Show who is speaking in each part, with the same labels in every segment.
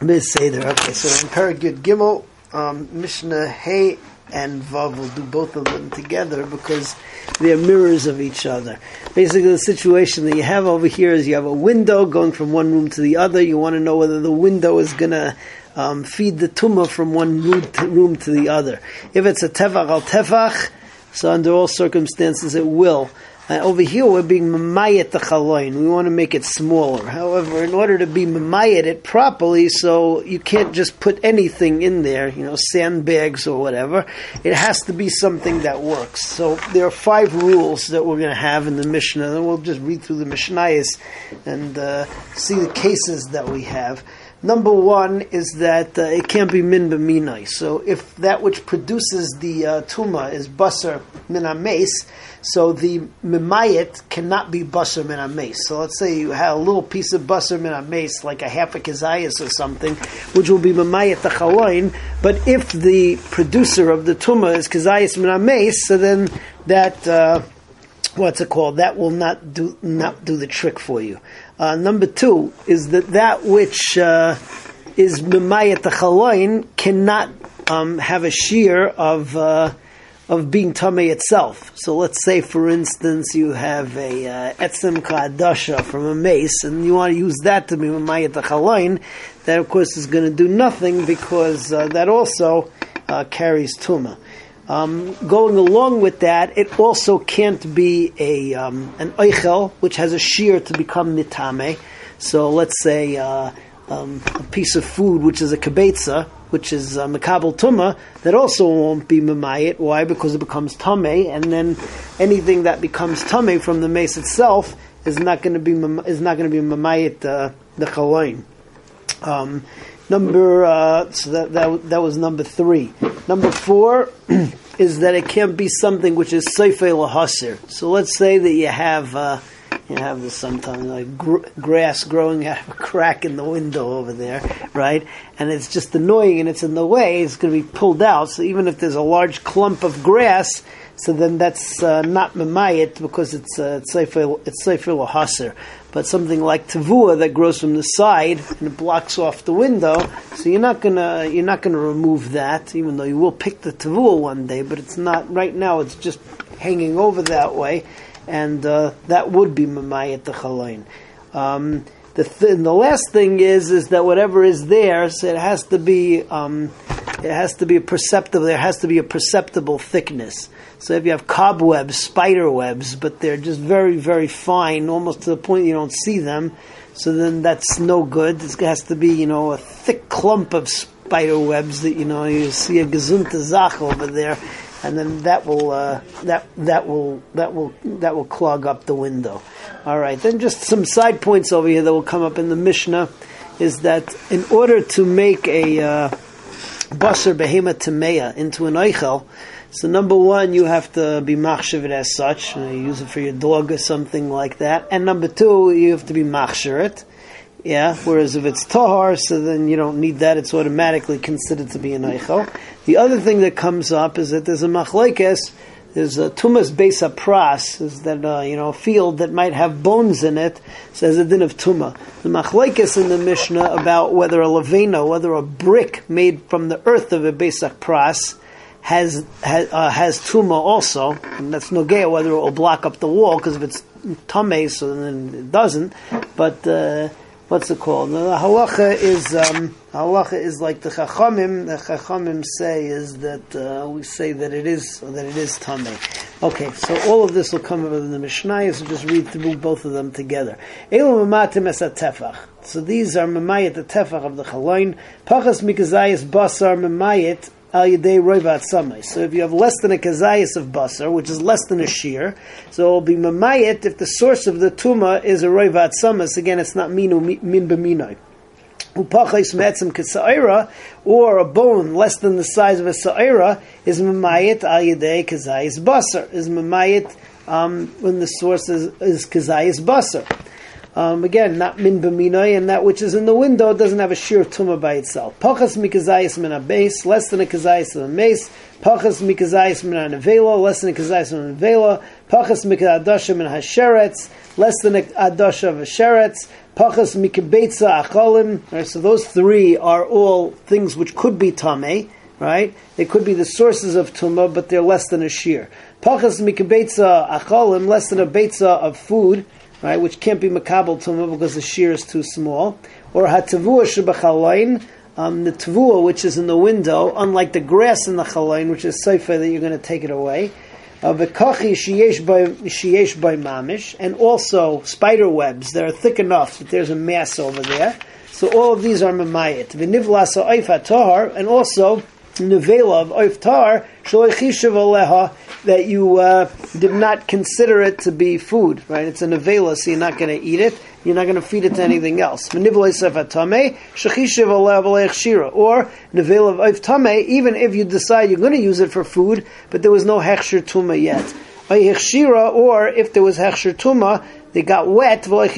Speaker 1: Seder. Okay, so in Paragud Gimel, um, Mishnah Hey and Vav will do both of them together because they're mirrors of each other. Basically, the situation that you have over here is you have a window going from one room to the other. You want to know whether the window is going to um, feed the tumah from one room to, room to the other. If it's a tefach al tefach, so under all circumstances it will. Uh, over here, we're being mamayet the chaloin. We want to make it smaller. However, in order to be mamayet it properly, so you can't just put anything in there, you know, sandbags or whatever. It has to be something that works. So there are five rules that we're going to have in the Mishnah, and we'll just read through the Mishnayos and uh, see the cases that we have. Number one is that uh, it can't be min b'minai. So if that which produces the uh, is basar min mace, so the mimayit cannot be basar min mace. So let's say you have a little piece of basar min mace, like a half a kazayas or something, which will be mimayit the But if the producer of the tuma is kazayas min mace, so then that. Uh, what's it called? That will not do not do the trick for you. Uh, number two is that that which uh, is mimayat chaloin cannot um, have a shear of uh, of being tamei itself. So let's say, for instance, you have a uh, etzem kadasha from a mace, and you want to use that to be mimayat. That of course is going to do nothing because uh, that also uh, carries tuma. Um, going along with that, it also can't be a um, an oichel, which has a shear to become nitame. So let's say uh, um, a piece of food, which is a kibetza, which is a uh, makabel tuma, that also won't be mamayit. Why? Because it becomes tame, and then anything that becomes tame from the mace itself is not going to be is not going to be mamayit uh, the chalain. Um, number uh, so that, that that was number three. Number four. is that it can't be something which is seifei lahasir. So let's say that you have uh, you have this sometimes like gr- grass growing out of a crack in the window over there, right? And it's just annoying and it's in the way. It's going to be pulled out. So even if there's a large clump of grass, so then that's uh, not memayit because it's uh, it's seifei it's but something like tavua that grows from the side and it blocks off the window. So you're not gonna you're not gonna remove that, even though you will pick the tavua one day. But it's not right now. It's just hanging over that way, and uh, that would be mamayat the chalain. Um, the th- the last thing is is that whatever is there, so it has to be um, it has to be a perceptible. There has to be a perceptible thickness. So if you have cobwebs, spider webs, but they're just very, very fine, almost to the point you don't see them, so then that's no good. This has to be, you know, a thick clump of spider webs that you know you see a gesunte zach over there, and then that will uh, that that will that will that will clog up the window. All right, then just some side points over here that will come up in the Mishnah is that in order to make a uh, basar behema tameya into an eichel, so number one, you have to be machshav it as such. You, use it for your dog or something like that. And number two, you have to be machshir it. Yeah. Whereas if it's tahar, so then you don't need that. It's automatically considered to be an eichel. The other thing that comes up is that there's a machlekes. There's a tumas besa pras, is that uh, you know a field that might have bones in it. Says a din of tuma. The machlekes in the Mishnah about whether a levena, whether a brick made from the earth of a besa pras has has, uh, has tuma also, and that's nogea whether it will block up the wall because if it's tame, so then it doesn't. But uh, what's it called? The halacha is um, halacha is like the chachamim. The chachamim say is that uh, we say that it is that it is tame. Okay, so all of this will come over in the Mishnah, so just read through both of them together. So these are memayit the tefach of the chaloin. Pachas mikazayis basar memayit al yedei roivat samay. So if you have less than a kazayas of basar, which is less than a shear, so it will be mamayit if the source of the tuma is a roivat samas. Again, it's not minu min b'minoi. Upachais metzim kesa'ira, or a bone less than the size of a sa'ira, is mamayit al yedei kazayas basar. Is mamayit um, when the source is, is kazayas basar. Um, again, not min b'minoi, and that which is in the window doesn't have a sheer tumah by itself. Pachas mikazayis min base, less than a kazayis of a mace. Pachas mikazayis min nevela, less than a kazayis of a nevela. Pachas mikadasha min hasheretz, less than a adasha of a sheretz. Pachas mikabetza acholim. Right, so those three are all things which could be tameh, right? They could be the sources of tumah, but they're less than a shear. Pachas mikabetza acholim, less than a betza of food, right, which can't be makabel tumah because the shear is too small. Or hatavua shebachalain, um, the tavua which is in the window, unlike the grass in the chalain, which is seifa that you're going to take it away. V'kachi sheyesh by mamish, and also spider webs that are thick enough that there's a mass over there. So all of these are mamayit. V'nivlasa oif tohar, and also nevela of oif tar shloichishav aleha that you uh, did not consider it to be food. Right? It's a nevela, so you're not going to eat it. You're not going to feed it to anything else. Or nevela of oif tame, even if you decide you're going to use it for food, but there was no hechsher tuma yet. A Hishira or if there was hechsher tuma, they got wet, but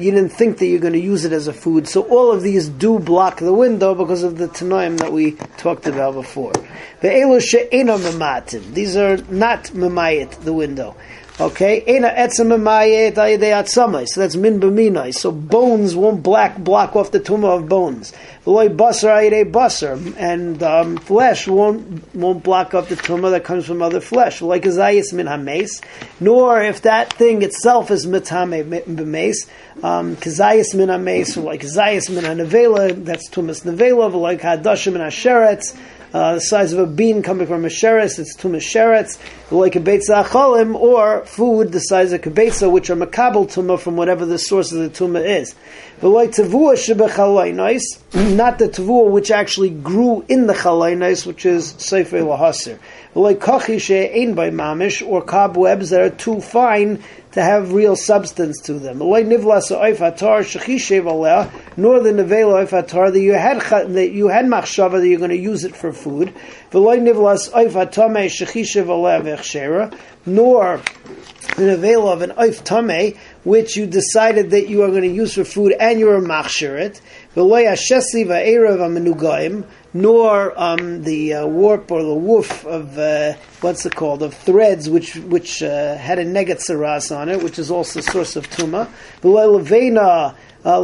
Speaker 1: you didn't think that you're going to use it as a food. So all of these do block the window because of the tanoim that we talked about before. These are not mamayit, the window. Okay, ena etzem. So that's min b'minai. So bones won't black block off the tumah of bones. V'loy basar ayidei basar, and um, flesh won't won't block up the tumah that comes from other flesh. Like azayis min hames, nor if that thing itself is mitame b'mes. Um, kazayis min hames, like kazayis min hanevela. That's tumas nevela. V'loy hadashim min hasheretz uh, the size of a bean coming from a sheretz, it's tumas sheretz, like a beitza acholim, or food the size of kibetza, which are makabel tuma from whatever the source of the tuma is. But like tavua shebechalainais, not the tavua which actually grew in the chalainais, which is sefer lahasir. Like kachi she'ein by mamish, or cobwebs that are too fine to have real substance to them. Nor the nevela oifatar that you had that you had machshava that you're going to use it for food. Nor the nevela of an oif tame, which you decided that you are going to use for food and you're a machshirit nor um, the uh, warp or the woof of uh, what's it called of threads which which uh, had a negatzaras on it, which is also a source of tuma. Uh,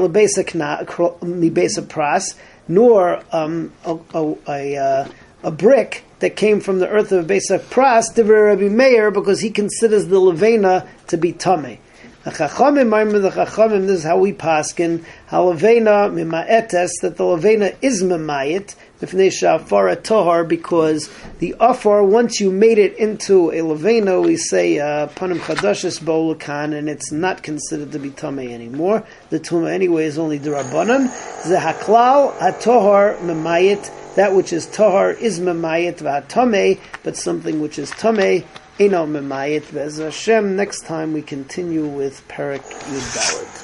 Speaker 1: nor um, a, a, a, uh, a, brick that came from the earth of besa pras, Rabbi Meir, because he considers the levena to be tummy. The Chachamim, the Chachamim, this is how we paskin, halavena mimaetes, that the levena is mimayit, Shafara Tohar, because the Afar, once you made it into a lavena, we say uh, Panim Chadashis Bolakan, and it's not considered to be Tameh anymore. The Tumah anyway is only Durabanan. Zehaklal HaTohar Memayit, that which is Tohar is Memayit V'Hatameh, but something which is Tameh, Eno Memayit. Bez Hashem, next time we continue with Perak Yud